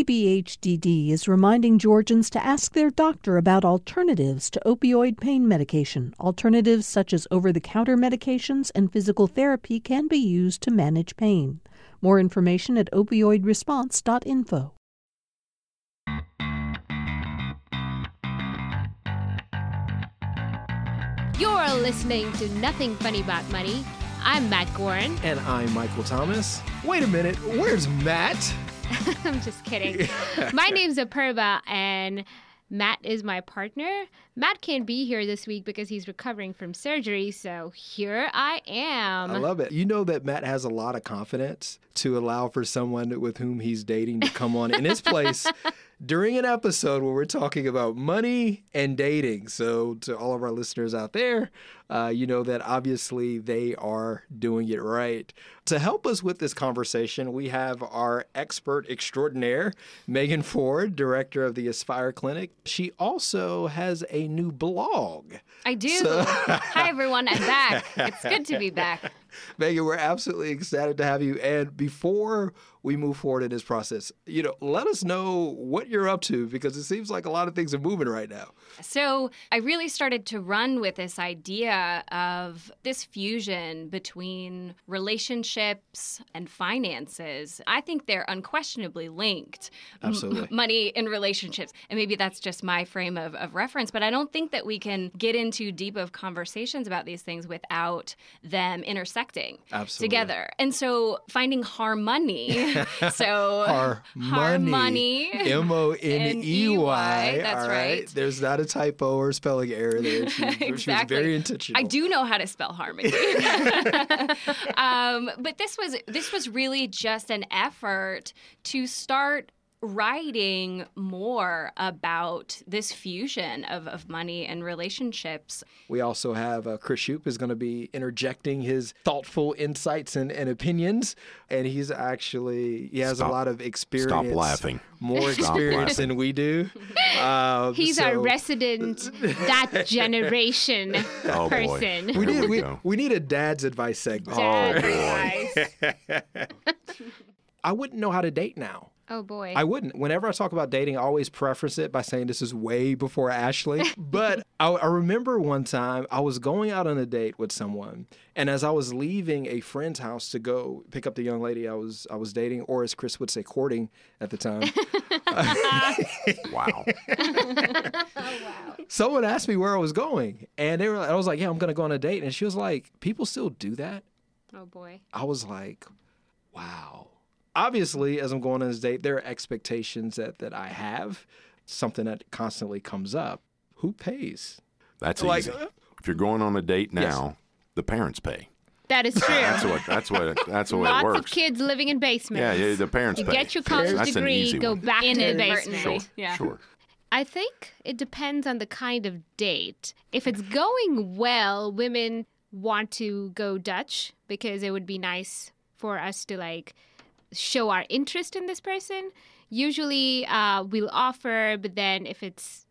DBHDD is reminding Georgians to ask their doctor about alternatives to opioid pain medication. Alternatives such as over the counter medications and physical therapy can be used to manage pain. More information at opioidresponse.info. You're listening to Nothing Funny About Money. I'm Matt Gorin. And I'm Michael Thomas. Wait a minute, where's Matt? I'm just kidding. my name's Apurva, and Matt is my partner. Matt can't be here this week because he's recovering from surgery, so here I am. I love it. You know that Matt has a lot of confidence to allow for someone with whom he's dating to come on in his place during an episode where we're talking about money and dating. So, to all of our listeners out there, uh, you know that obviously they are doing it right. To help us with this conversation, we have our expert extraordinaire, Megan Ford, director of the Aspire Clinic. She also has a new blog. I do. So- Hi, everyone. I'm back. It's good to be back. Megan, we're absolutely excited to have you. And before we move forward in this process, you know, let us know what you're up to because it seems like a lot of things are moving right now. So I really started to run with this idea of this fusion between relationships and finances. I think they're unquestionably linked. Absolutely. M- money and relationships. And maybe that's just my frame of, of reference, but I don't think that we can get into deep of conversations about these things without them intersecting Absolutely. together. And so finding harmony. so harmony. M O N E Y. That's right. There's not a typo or spelling error there. She, exactly. she was very intentional. I do know how to spell harmony. um, but this was this was really just an effort to start writing more about this fusion of, of money and relationships. We also have uh, Chris Shoup is going to be interjecting his thoughtful insights and, and opinions, and he's actually he has Stop. a lot of experience. Stop laughing. More Stop experience laughing. than we do. Um, He's so our resident that generation Oh, boy. person. We need we we, we need a dad's advice segment. Oh boy. I wouldn't know how to date now. Oh boy. I wouldn't. Whenever I talk about dating, I always preface it by saying this is way before Ashley. but I, I remember one time I was going out on a date with someone, and as I was leaving a friend's house to go pick up the young lady I was I was dating, or as Chris would say, courting at the time, Wow. Oh wow. Someone asked me where I was going, and they were. I was like, "Yeah, I'm gonna go on a date," and she was like, "People still do that." oh boy. I was like, wow. Obviously, as I'm going on this date, there are expectations that, that I have, something that constantly comes up. Who pays? That's Like, easy. uh, If you're going on a date now, the parents pay. That is true. That's what. That's what. That's the way Lots it of works. kids living in basements. Yeah, yeah. The parents You pay. get your college That's degree, go one. back to the basement. Sure. Yeah. Sure. I think it depends on the kind of date. If it's going well, women want to go Dutch because it would be nice for us to like show our interest in this person. Usually uh, we'll offer, but then if it's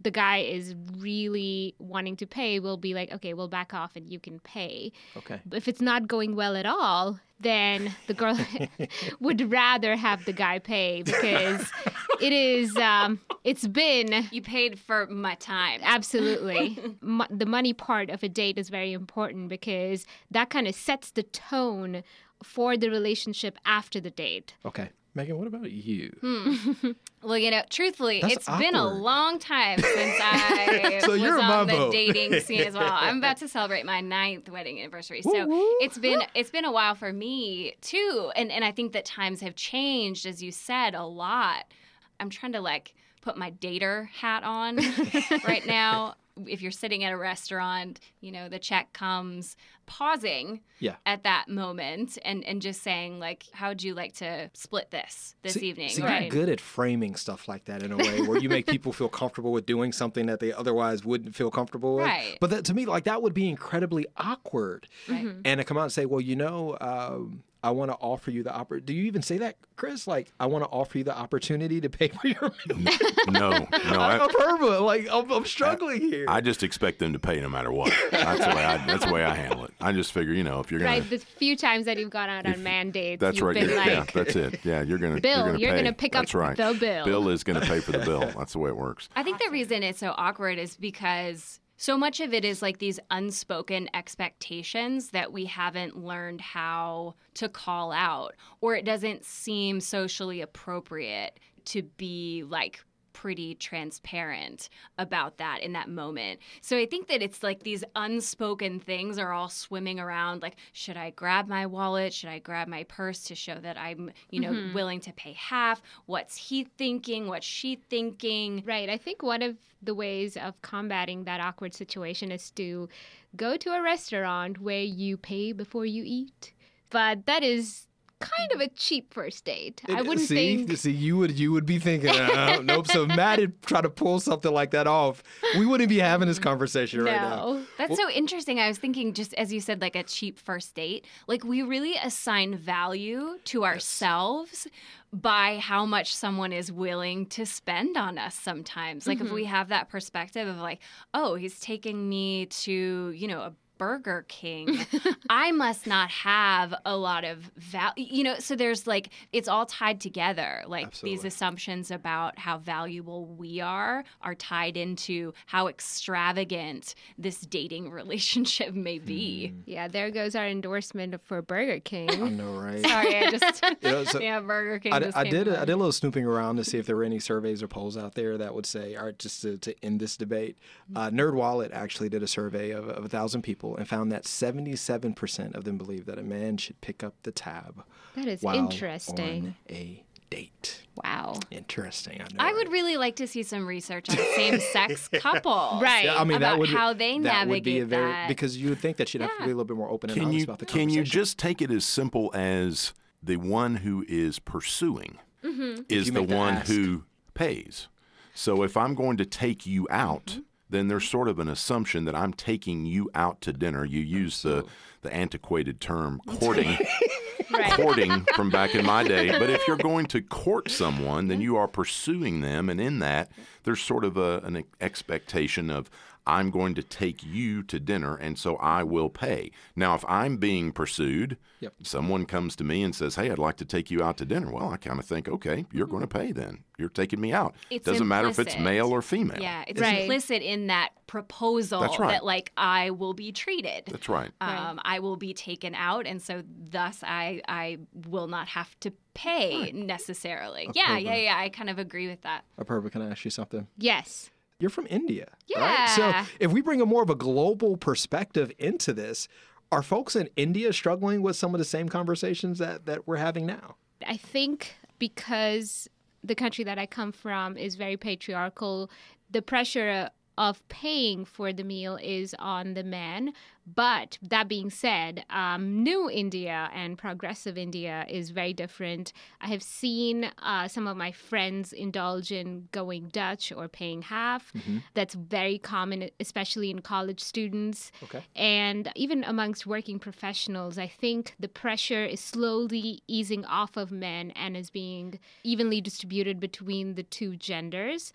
the guy is really wanting to pay, we'll be like, okay, we'll back off and you can pay. Okay. But if it's not going well at all, then the girl would rather have the guy pay because it is um, it's been You paid for my time. absolutely Mo- the money part of a date is very important because that kind of sets the tone for the relationship after the date. Okay. Megan, what about you? Hmm. Well, you know, truthfully, That's it's been a long time since I So was on the dating scene as well. I'm about to celebrate my ninth wedding anniversary, so Woo, woo. it's been it's been a while for me too, and and I think that times have changed, as you said, a lot. I'm trying to like put my dater hat on right now. If you're sitting at a restaurant, you know, the check comes, pausing Yeah. at that moment and and just saying like, how would you like to split this this See- evening? See, right. you're good at framing stuff like that in a way where you make people feel comfortable with doing something that they otherwise wouldn't feel comfortable with. Right. But that, to me, like that would be incredibly awkward. Right. Mm-hmm. And to come out and say, well, you know, um, I want to offer you the oppor. Do you even say that, Chris? Like, I want to offer you the opportunity to pay for your meal. No, no. I, I've heard of. Like, I'm, I'm struggling here. I just expect them to pay no matter what. That's the way I. That's the way I handle it. I just figure, you know, if you're gonna, Right, the few times that you've gone out on If- mandates, that's you've right. been yeah, like, yeah, that's it. Yeah, you're gonna. Bill, you're gonna, you're gonna pick up right. the bill. Bill is gonna pay for the bill. That's the way it works. I think the reason it's so awkward is because so much of it is like these unspoken expectations that we haven't learned how to call out, or it doesn't seem socially appropriate to be like pretty transparent about that in that moment. So I think that it's like these unspoken things are all swimming around like should I grab my wallet? Should I grab my purse to show that I'm, you know, Mhm. willing to pay half? What's he thinking? What's she thinking? Right. I think one of the ways of combating that awkward situation is to go to a restaurant where you pay before you eat. But that is kind of a cheap first date. I wouldn't see, think. See, you would you would be thinking, uh, nope. So if Matt had tried to pull something like that off, we wouldn't be having this conversation right now. No. That's so interesting. I was thinking, just as you said, like a cheap first date, like we really assign value to ourselves by how much someone is willing to spend on us sometimes. Like if we have that perspective of, like, oh, he's taking me to, you know, a Burger King, I must not have a lot of value. You know, so there's like, it's all tied together. Like these assumptions about how valuable we are are tied into how extravagant this dating relationship may be. Yeah, there goes our endorsement for Burger King. I King. know, right? Sorry, I just You know, so- yeah, Burger King. I, just I came did. to I did a little snooping around to see if there were any surveys or polls out there that would say, "All right, just to, to end this debate." Uh, Mm-hmm. NerdWallet actually did a survey of, of a thousand people and found that seventy-seven percent of them believe that a man should pick up the tab That is while interesting. on a date. Wow. Interesting. I know. I right? would really like to see some research on same-sex couples. Right. Yeah, I mean, about that would how they that would be a navigate very that. because you would think that you'd have to be a little bit more open and Can honest you about the can you just take it as simple as the one who is pursuing Mm-hmm. is the the one ask. who pays? So if I'm going to take you out, Mm-hmm. Then there's sort of an assumption that I'm taking you out to dinner. You use the the antiquated term courting. Right. courting from back in my day. But if you're going to court someone, then mm-hmm. you are pursuing them, and in that, there's sort of a, an expectation of I'm going to take you to dinner, and so I will pay. Now, if I'm being pursued, Yep. someone comes to me and says, "Hey, I'd like to take you out to dinner." Well, I kind of think, okay, you're going to pay then. You're taking me out. It Doesn't matter if it's male or female. Yeah, it's Right. implicit in that proposal That's right. that like I will be treated. That's right. Right. Um, I will be taken out, and so thus I I will not have to pay necessarily. Yeah, yeah, Approval. yeah. I kind of agree with that. Apurva, can I ask you something? Yes. You're from India. Right? So if we bring a more of a global perspective into this, are folks in India struggling with some of the same conversations that, that we're having now? I think because the country that I come from is very patriarchal, the pressure of paying for the meal is on the man. But that being said, um, new India and progressive India is very different. I have seen uh, some of my friends indulge in going Dutch or paying half. That's very common, especially in college students. Okay. And even amongst working professionals, I think the pressure is slowly easing off of men and is being evenly distributed between the two genders.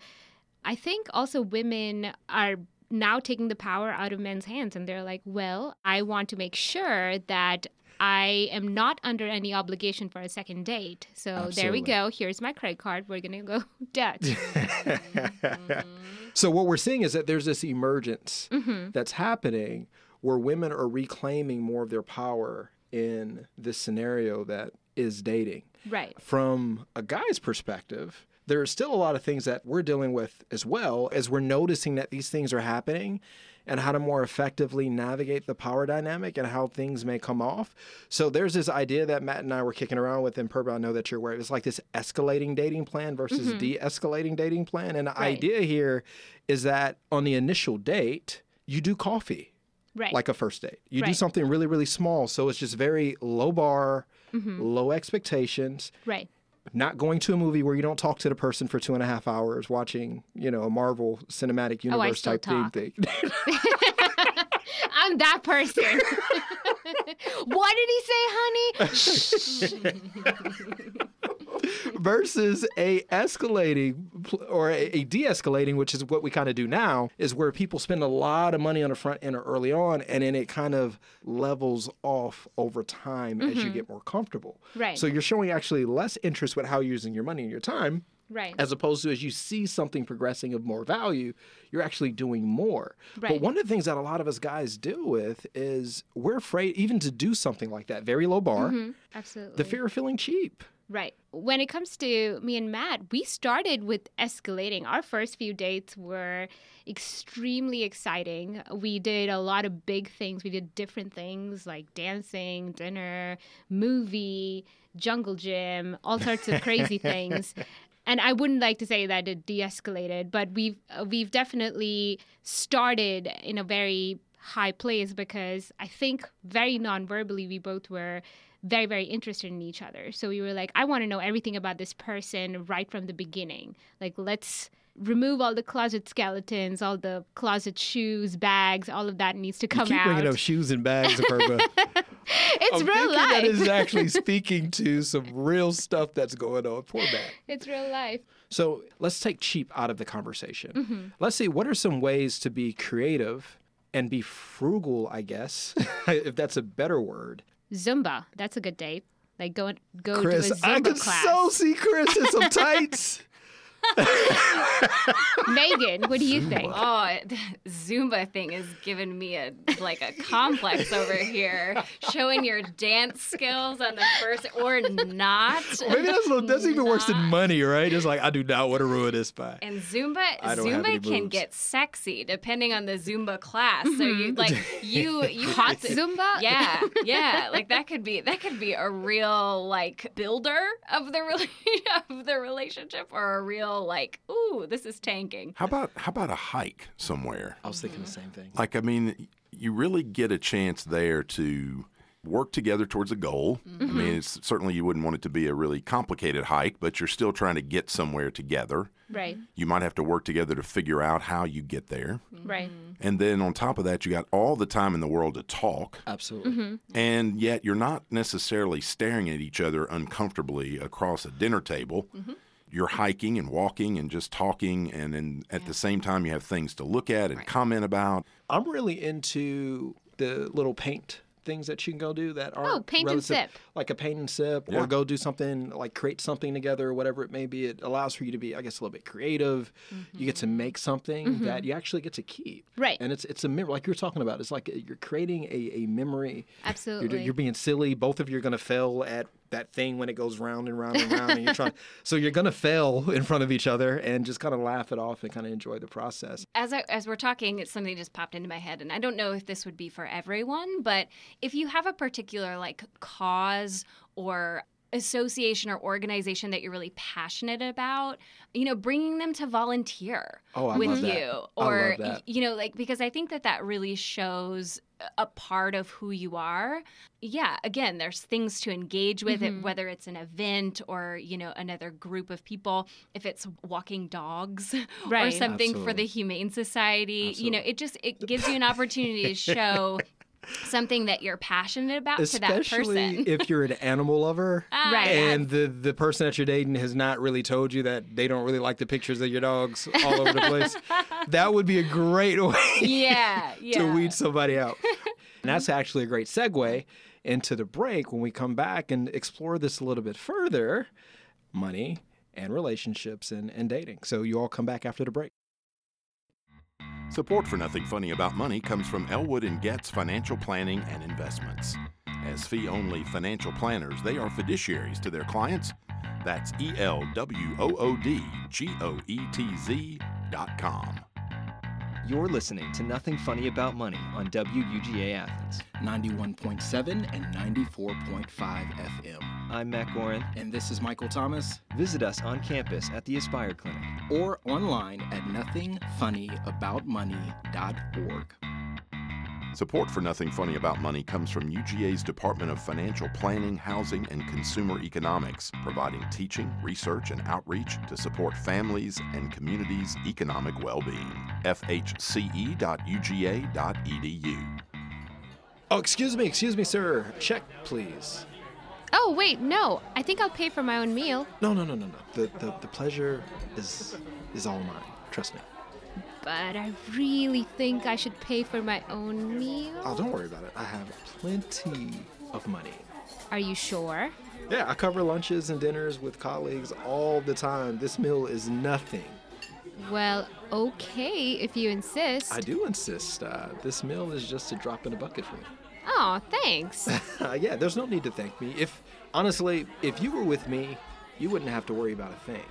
I think also women are now taking the power out of men's hands and they're like, well, I want to make sure that I am not under any obligation for a second date. So there we go. Here's my credit card. We're going to go Dutch. So what we're seeing is that there's this emergence Mm-hmm. that's happening where women are reclaiming more of their power in this scenario that is dating. right. From a guy's perspective, there are still a lot of things that we're dealing with as well as we're noticing that these things are happening and how to more effectively navigate the power dynamic and how things may come off. So there's this idea that Matt and I were kicking around with in Purple. I know that you're aware. Of. It's like this escalating dating plan versus mm-hmm. de-escalating dating plan. And the Right. idea here is that on the initial date, you do coffee Right. like a first date. You do something really, really small. So it's just very low bar, mm-hmm. low expectations right. Not going to a movie where you don't talk to the person for two and a half hours watching, you know, a Marvel cinematic Oh, universe still type thing talk. thing. I'm that person. what did he say, honey? versus a escalating or a, a de-escalating which is what we kind of do now is where people spend a lot of money on the front end or early on and then it kind of levels off over time as you mm-hmm. get more comfortable Right. so you're showing actually less interest with how you're using your money and your time right. as opposed to as you see something progressing of more value, you're actually doing more. Right. But one of the things that a lot of us guys deal with is we're afraid even to do something like that, very low bar, Mhm, Absolutely. the fear of feeling cheap. Right. When it comes to me and Matt, we started with escalating. Our first few dates were extremely exciting. We did a lot of big things. We did different things like dancing, dinner, movie, jungle gym, all sorts of crazy things. And I wouldn't like to say that it de-escalated, but we've uh, we've definitely started in a very high place because I think very non-verbally we both were very very interested in each other. So we were like i want to know everything about this person right from the beginning. Like let's remove all the closet skeletons all the closet shoes bags all of that needs to You come keep out. bringing up shoes and bags. it's I'm real life that is actually speaking to some real stuff that's going on. Poor Matt. it's real life So let's take cheap out of the conversation. Mm-hmm. Let's see what are some ways to be creative and be frugal, I guess, if that's a better word. zumba that's a good date like go go Chris, to a I zumba could class so see Chris in some tights. megan what do you think Oh, the Zumba thing is giving me a like a complex over here, showing your dance skills on the first or not. Maybe that's, little- that's even worse than money, right? It's like I do not want to ruin this by. And Zumba, I don't have any Zumba can moves. get sexy depending on the Zumba class. So you mm-hmm. like you you hot zumba Yeah, yeah, like that could be that could be a real like builder of the rela- of the relationship, or a real like, ooh, this is tanking. How about how about a hike somewhere? I was thinking the same thing. Like I mean, you really get a chance there to work together towards a goal. I mean, mm-hmm. it's, certainly you wouldn't want it to be a really complicated hike, but you're still trying to get somewhere together. right You might have to work together to figure out how you get there. Mm-hmm. right mm-hmm. And then on top of that, you got all the time in the world to talk. Absolutely. And yet you're not necessarily staring at each other uncomfortably across a dinner table. You're hiking and walking and just talking, and then at the same time, you have things to look at and comment about. I'm really into the little paint things that you can go do that are Oh, paint and sip. like a paint and sip, Yeah. or go do something like create something together, or whatever it may be. It allows for you to be, I guess, a little bit creative. You get to mm-hmm. make something mm-hmm. that you actually get to keep, Right. And it's it's a memory, like you're talking about. It's like you're creating a, a memory. You're, absolutely you're being silly. Both of you are going to fail at that thing when it goes round and round and round, and you're trying. So you're going to fail in front of each other and just kind of laugh it off and kind of enjoy the process. As I, as we're talking, it's something just popped into my head, and I don't know if this would be for everyone, but if you have a particular like cause or association or organization that you're really passionate about, you know, bringing them to volunteer Oh, I with love you, that. I or love that. you know, like because I think that that really shows a part of who you are. Yeah, again, there's things to engage with Mm-hmm. it, whether it's an event or you know another group of people. If it's walking dogs or Right. something for the Humane Society, you know, it just it gives you an opportunity to show something that you're passionate about to that Especially person. if you're an animal lover. Ah, Right. And the, the person that you're dating has not really told you that they don't really like the pictures of your dogs all over the place. that would be a great way yeah, yeah. to weed somebody out. and that's actually a great segue into the break when we come back and explore this a little bit further money and relationships and, and dating. So you all come back after the break. Support for Nothing Funny About Money comes from Elwood and Goetz Financial Planning and Investments. As fee only financial planners, they are fiduciaries to their clients. That's E L W O O D G O E T Z dot com. You're listening to Nothing Funny About Money on WUGA Athens. 91.7 and 94.5 FM. I'm Matt Gorin. And this is Michael Thomas. Visit us on campus at the Aspire Clinic. or online at nothingfunnyaboutmoney.org. Support for Nothing Funny About Money comes from UGA's Department of Financial Planning, Housing, and Consumer Economics, providing teaching, research, and outreach to support families and communities' economic well being. FHCE.uga.edu. Oh, excuse me, excuse me, sir. Check, please. Oh, wait, no. I think I'll pay for my own meal. No, no, no, no, no. The, the, the pleasure is is all mine. Trust me. But I really think I should pay for my own meal. Oh, don't worry about it. I have plenty of money. Are you sure? Yeah, I cover lunches and dinners with colleagues all the time. This meal is nothing. Well, okay, if you insist. I do insist. Uh, this meal is just a drop in a bucket for me. Oh, thanks. Yeah, there's no need to thank me. If honestly, if you were with me, you wouldn't have to worry about a thing.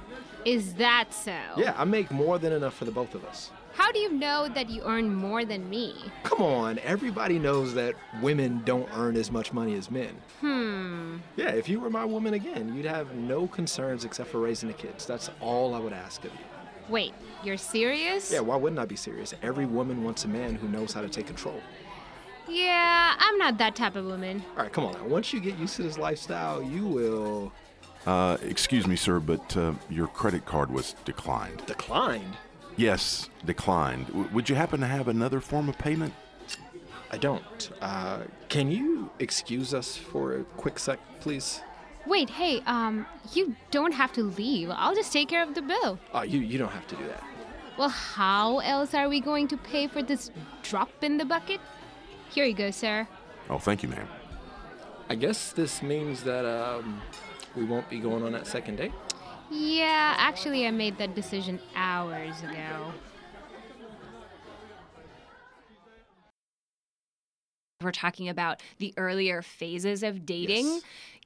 Is that so? Yeah, I make more than enough for the both of us. How do you know that you earn more than me? Come on, everybody knows that women don't earn as much money as men. Hmm. Yeah, if you were my woman again, you'd have no concerns except for raising the kids. That's all I would ask of you. Wait, you're serious? Yeah, why wouldn't I be serious? Every woman wants a man who knows how to take control. Yeah, I'm not that type of woman. All right, come on now. Once you get used to this lifestyle, you will Uh, excuse me, sir, but uh, your credit card was declined. decline. Yes, declined. W- would you happen to have another form of payment? I don't. Uh, can you excuse us for a quick sec, please? Wait, hey, um, you don't have to leave. I'll just take care of the bill. Uh, you you don't have to do that. Well, how else are we going to pay for this drop in the bucket? Here you go, sir. Oh, thank you, ma'am. I guess this means that um, we won't be going on that second date. Yeah, actually, I made that decision hours ago. we're talking about the earlier phases of dating Yes.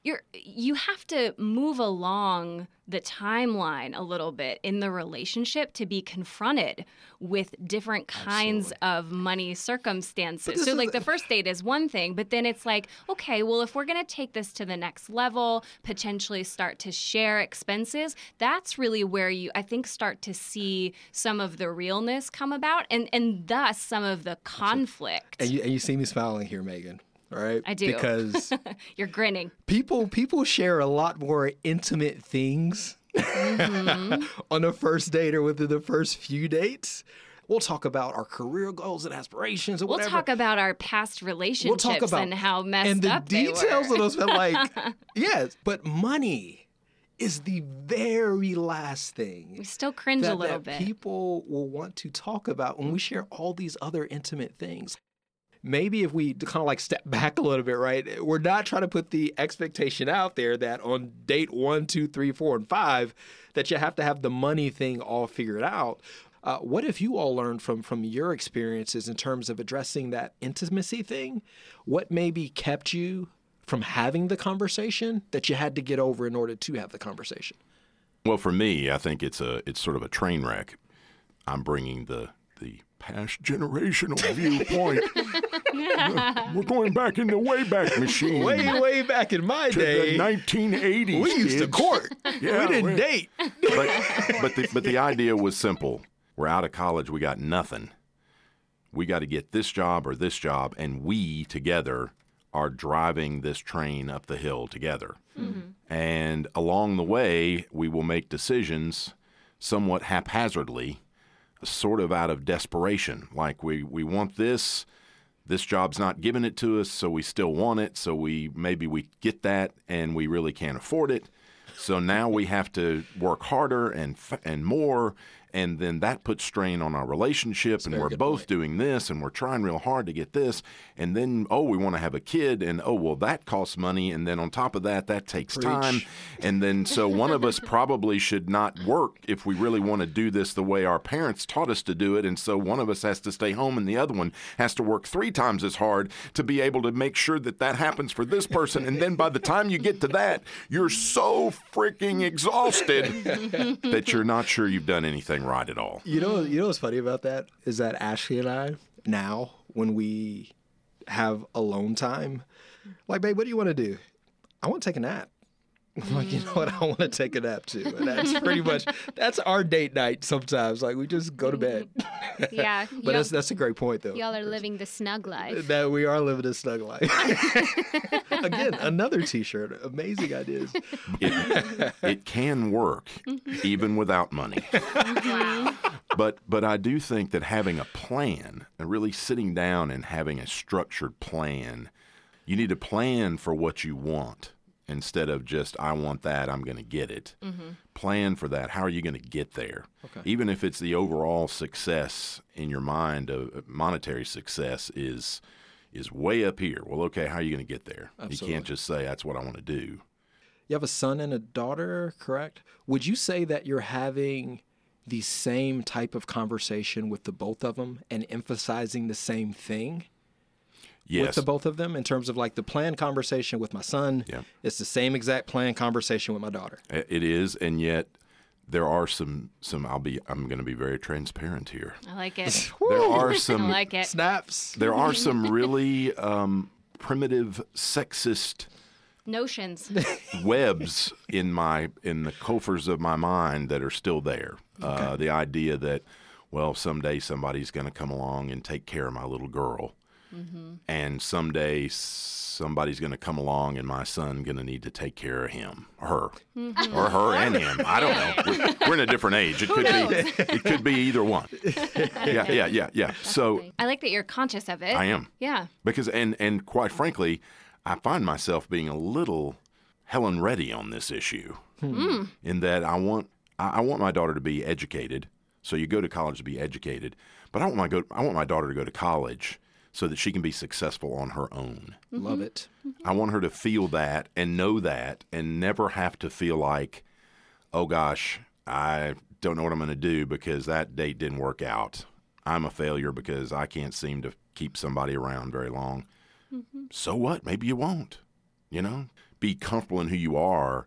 You're you have to move along the timeline a little bit in the relationship to be confronted with different kinds of money circumstances. So like the first date is one thing but then it's like okay well if we're going to take this to the next level potentially start to share expenses that's really where you i think start to see some of the realness come about and and thus some of the conflict. And you and you see me smiling here, Megan. Right. I do. because You're grinning. people people share a lot more intimate things Mm-hmm. on a first date or within the first few dates. We'll talk about our career goals and aspirations We'll whatever. talk about our past We'll relationships talk about and how messed up. and the details of those. Like, yes, but money is the very last thing we still cringe that, a little bit. people will want to talk about when we share all these other intimate things. Maybe if we kind of like step back a little bit, right? We're not trying to put the expectation out there that on date one, two, three, four, and five, that you have to have the money thing all figured out. Uh, what if you all learned from from your experiences in terms of addressing that intimacy thing? What maybe kept you from having the conversation that you had to get over in order to have the conversation? Well, for me, I think it's a it's sort of a train wreck. I'm bringing the the past generational viewpoint. We're going back in the wayback machine. Way, way back in my day, the 1980s. we used to court. Yeah, we didn't we- date. but but the, but the idea was simple. We're out of college. We got nothing. We got to get this job or this job, and we together are driving this train up the hill together. Mm-hmm. And along the way, we will make decisions somewhat haphazardly, sort of out of desperation. Like we we want this. This job's not giving it to us, so we still want it. So we maybe we get that, and we really can't afford it. So now we have to work harder and and more, and then that puts strain on our relationship. and we're both point. doing this, and we're trying real hard to get this. And then oh, we want to have a kid, and oh well, that costs money. And then on top of that, that takes time. And then so one of us probably should not work if we really want to do this the way our parents taught us to do it. And so one of us has to stay home, and the other one has to work three times as hard to be able to make sure that that happens for this person. And then by the time you get to that, you're so freaking exhausted that you're not sure you've done anything right at all. You know, you know what's funny about that is that Ashley and I now, when we have alone time, like, babe, what do you want to do? I want to take a nap. Like you know what? I want to take a nap too. And that's pretty much that's our date night sometimes. Like we just go to bed. Yeah, but that's that's a great point though. y'all are living the snug life. that we are living a snug life. Again another t-shirt. Amazing ideas. It, it can work mm-hmm. even without money. Wow. Mm-hmm. But but I do think that having a plan and really sitting down and having a structured plan, you need to plan for what you want instead of just I want that, I'm going to get it. Mm-hmm. Plan for that. How are you going to get there? Okay. Even if it's the overall success in your mind of uh, monetary success is is way up here. Well, okay, how are you going to get there? You can't just say that's what I want to do. You have a son and a daughter, correct? Would you say that you're having the same type of conversation with the both of them and emphasizing the same thing with the both of them in terms of like the planned conversation with my son? Yeah. It's the same exact planned conversation with my daughter. It is, and yet there are some some. I'll be. I'm going to be very transparent here. I like it. There are I some. like it. Snaps. There are some really um, primitive, sexist Notions. webs in my in the coffers of my mind that are still there. Uh, the idea that, well, someday somebody's going to come along and take care of my little girl, Mm-hmm. and someday somebody's going to come along and my son going to need to take care of him, or her, mm-hmm. or her and him. I don't know. We're, we're in a different age. It could be. It could be either one. Yeah, yeah, yeah, yeah. So I like that you're conscious of it. I am Yeah. because and and quite frankly, I find myself being a little Helen Reddy on this issue, hmm. in that I want I I want my daughter to be educated. So you go to college to be educated, but I want my go I want my daughter to go to college so that she can be successful on her own. Love mm-hmm. it. I want her to feel that and know that and never have to feel like, oh gosh, I don't know what I'm going to do because that date didn't work out. I'm a failure because I can't seem to keep somebody around very long. Mm-hmm. So what? Maybe you won't. You know, be comfortable in who you are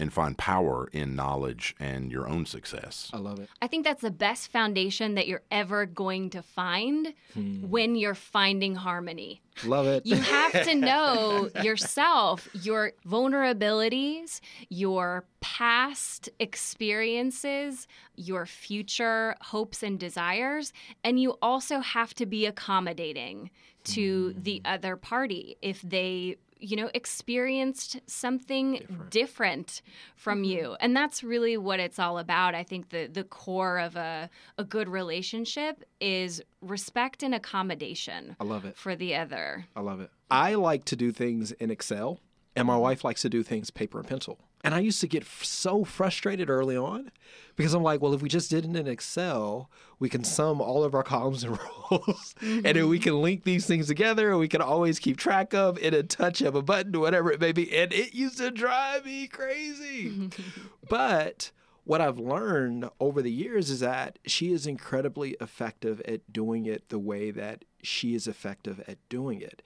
and find power in knowledge and your own success. I love it. I think that's the best foundation that you're ever going to find hmm. when you're finding harmony. Love it. You have to know yourself, your vulnerabilities, your past experiences, your future hopes and desires, and you also have to be accommodating to the hmm. other party if they you know experienced something different, from mm-hmm. you and that's really what it's all about i think the the core of a, a good relationship is respect and accommodation I love it. for the other I love it. I like to do things in Excel, and my mm-hmm. wife likes to do things paper and pencil. And I used to get f- so frustrated early on because I'm like, well, if we just did it in Excel, we can sum all of our columns and rows, and then we mm-hmm. can link these things together, and we can always keep track of in a touch of a button, or whatever it may be. And it used to drive me crazy. but what I've learned over the years is that she is incredibly effective at doing it the way that she is effective at doing it.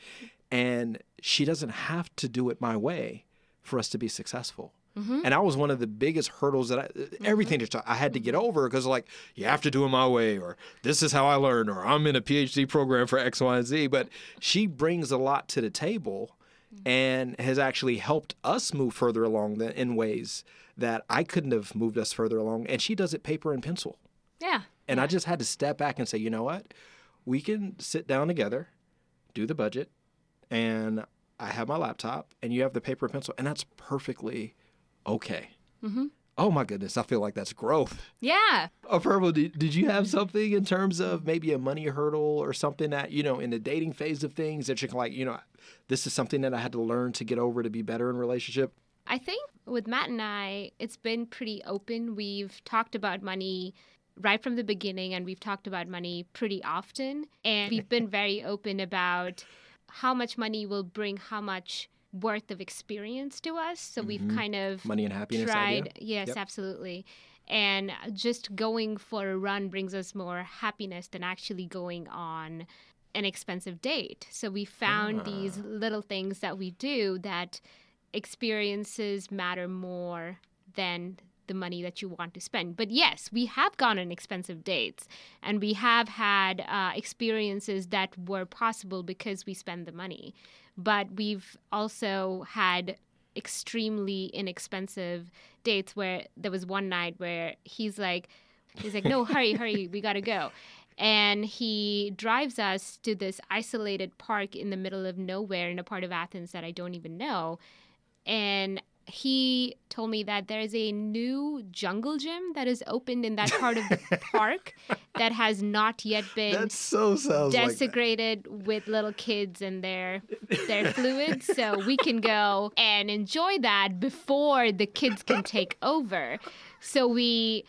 And she doesn't have to do it my way for us to be successful. Mm-hmm. And I was one of the biggest hurdles that I, mm-hmm. everything just I had to get over because, like, you have to do it my way, or this is how I learn, or I'm in a PhD program for X, Y, and Z. But she brings a lot to the table mm-hmm. and has actually helped us move further along than, in ways that I couldn't have moved us further along. And she does it paper and pencil. yeah And I just had to step back and say, you know what? We can sit down together, do the budget, and I have my laptop, and you have the paper and pencil, and that's perfectly okay. Mm-hmm. Oh my goodness, I feel like that's growth. yeah Oh, Purple, did, did you have something in terms of maybe a money hurdle or something that, you know, in the dating phase of things that you're like, you know, this is something that I had to learn to get over to be better in relationship? I think with Matt and I, it's been pretty open. We've talked about money right from the beginning, and we've talked about money pretty often. And we've been very open about how much money will bring how much worth of experience to us. So we've mm-hmm. kind of Money and happiness tried. idea? Yes, Yep. absolutely. And just going for a run brings us more happiness than actually going on an expensive date. So we found these ah. little things that we do that experiences matter more than the money that you want to spend. But yes, we have gone on expensive dates and we have had uh, experiences that were possible because we spend the money. But we've also had extremely inexpensive dates where there was one night where he's like he's like no hurry hurry we got to go and he drives us to this isolated park in the middle of nowhere in a part of Athens that I don't even know and he told me that there's a new jungle gym that is opened in that part of the park that has not yet been so sounds like desecrated with little kids and their their fluids so we can go and enjoy that before the kids can take over. So we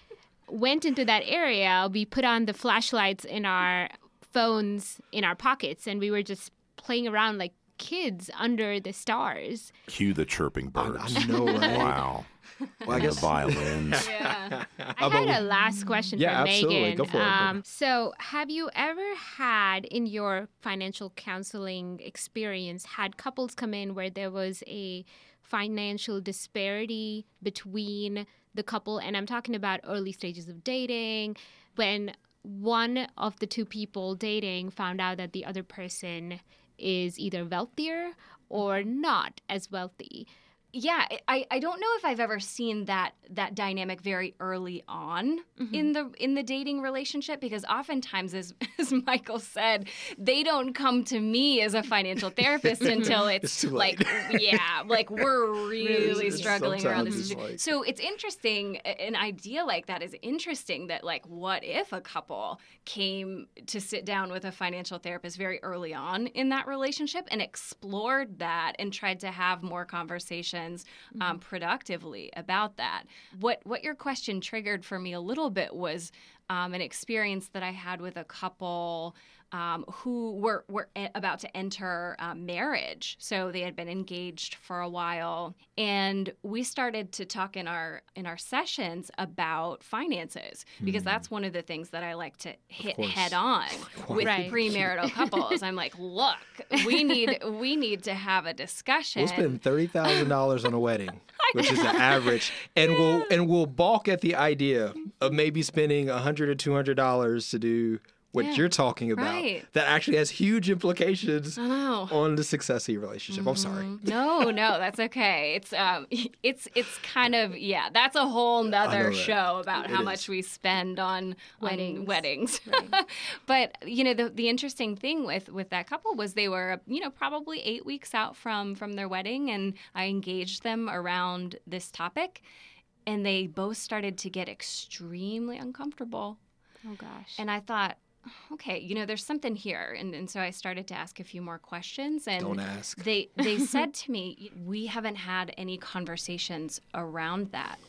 went into that area. We put on the flashlights in our phones in our pockets and we were just playing around like kids under the stars Cue the chirping birds. I know, right? Wow. Well, I And guess the violins. Yeah. I had a last question Yeah, for absolutely. Megan. Go for it, um, so, have you ever had in your financial counseling experience had couples come in where there was a financial disparity between the couple? And I'm talking about early stages of dating, when one of the two people dating found out that the other person is either wealthier or not as wealthy. Yeah I, I don't know if i've ever seen that that dynamic very early on Mm-hmm. in the in the dating relationship because oftentimes as as michael said they don't come to me as a financial therapist until it's, It's like yeah like we're really struggling around this issue. like- so it's interesting an idea like that is interesting that like what if a couple came to sit down with a financial therapist very early on in that relationship and explored that and tried to have more um, productively about that. What what your question triggered for me a little bit was um, an experience that I had with a couple um, who were were e- about to enter uh, marriage. So they had been engaged for a while, and we started to talk in our in our sessions about finances because that's one of the things that I like to hit head on with Right. premarital couples. I'm like, look, we need we need to have a discussion. We'll spend thirty thousand dollars on a wedding, which is the average, and we'll and we'll balk at the idea of maybe spending a hundred or two hundred dollars to do what Yeah, you're talking about. right. That actually has huge implications on the success of your relationship. I'm sorry. No, no, that's okay. It's um, it's it's kind of yeah. That's a whole know nother show about It how is. much we spend on Weddings. on weddings. but you know, the the interesting thing with with that couple was they were you know probably eight weeks out from from their wedding, and I engaged them around this topic, and they both started to get extremely uncomfortable. Oh gosh. And I thought, okay, you know, there's something here. And, and so I started to ask a few more questions. And Don't ask. They, they said to me, we haven't had any conversations around that.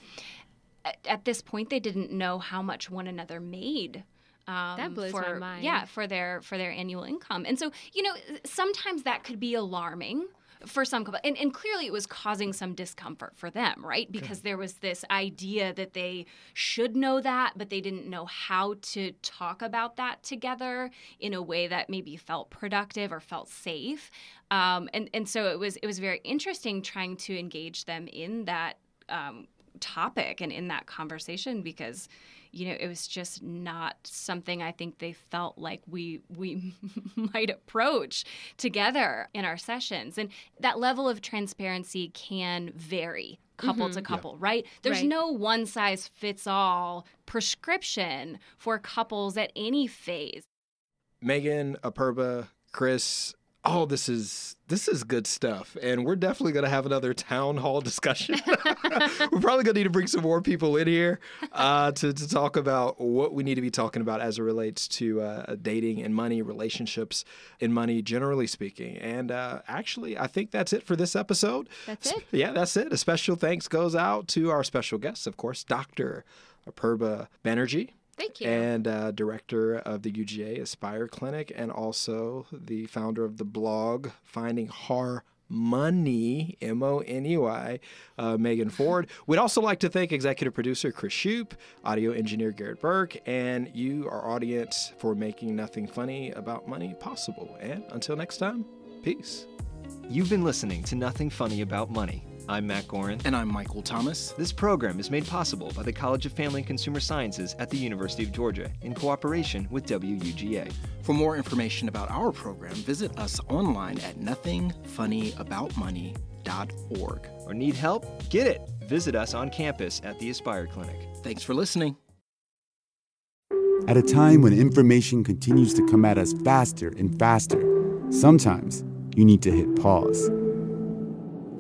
At, at this point, they didn't know how much one another made. Um, That blows for, my mind. Yeah, for their for their annual income, and so you know sometimes that could be alarming for some couple, and, and clearly it was causing some discomfort for them, right? Because there was this idea that they should know that, but they didn't know how to talk about that together in a way that maybe felt productive or felt safe. Um, and and so it was it was very interesting trying to engage them in that um, topic and in that conversation because you know it was just not something i think they felt like we we might approach together in our sessions. And that level of transparency can vary couple to mm-hmm. couple right? There's Right. no one size fits all prescription for couples at any phase. Megan, Apurva, Chris, oh, this is this is good stuff, and we're definitely gonna have another town hall discussion. we're probably gonna need to bring some more people in here uh, to to talk about what we need to be talking about as it relates to uh, dating and money, relationships and money, generally speaking. And uh, actually, I think that's it for this episode. That's it? Yeah, that's it. A special thanks goes out to our special guest, of course, Dr. Apurva Banerjee Thank you. and uh, director of the UGA Aspire Clinic, and also the founder of the blog Finding Har Money, M O N E Y, uh, Megan Ford. We'd also like to thank executive producer Chris Shoup, audio engineer Garrett Burke, and you, our audience, for making nothing funny about money possible. And until next time, peace. You've been listening to Nothing Funny About Money. I'm Matt Gorin. And I'm Michael Thomas. This program is made possible by the College of Family and Consumer Sciences at the University of Georgia in cooperation with WUGA. For more information about our program, visit us online at nothingfunnyaboutmoney.org. Or need help? Get it. Visit us on campus at the Aspire Clinic. Thanks for listening. At a time when information continues to come at us faster and faster, sometimes you need to hit pause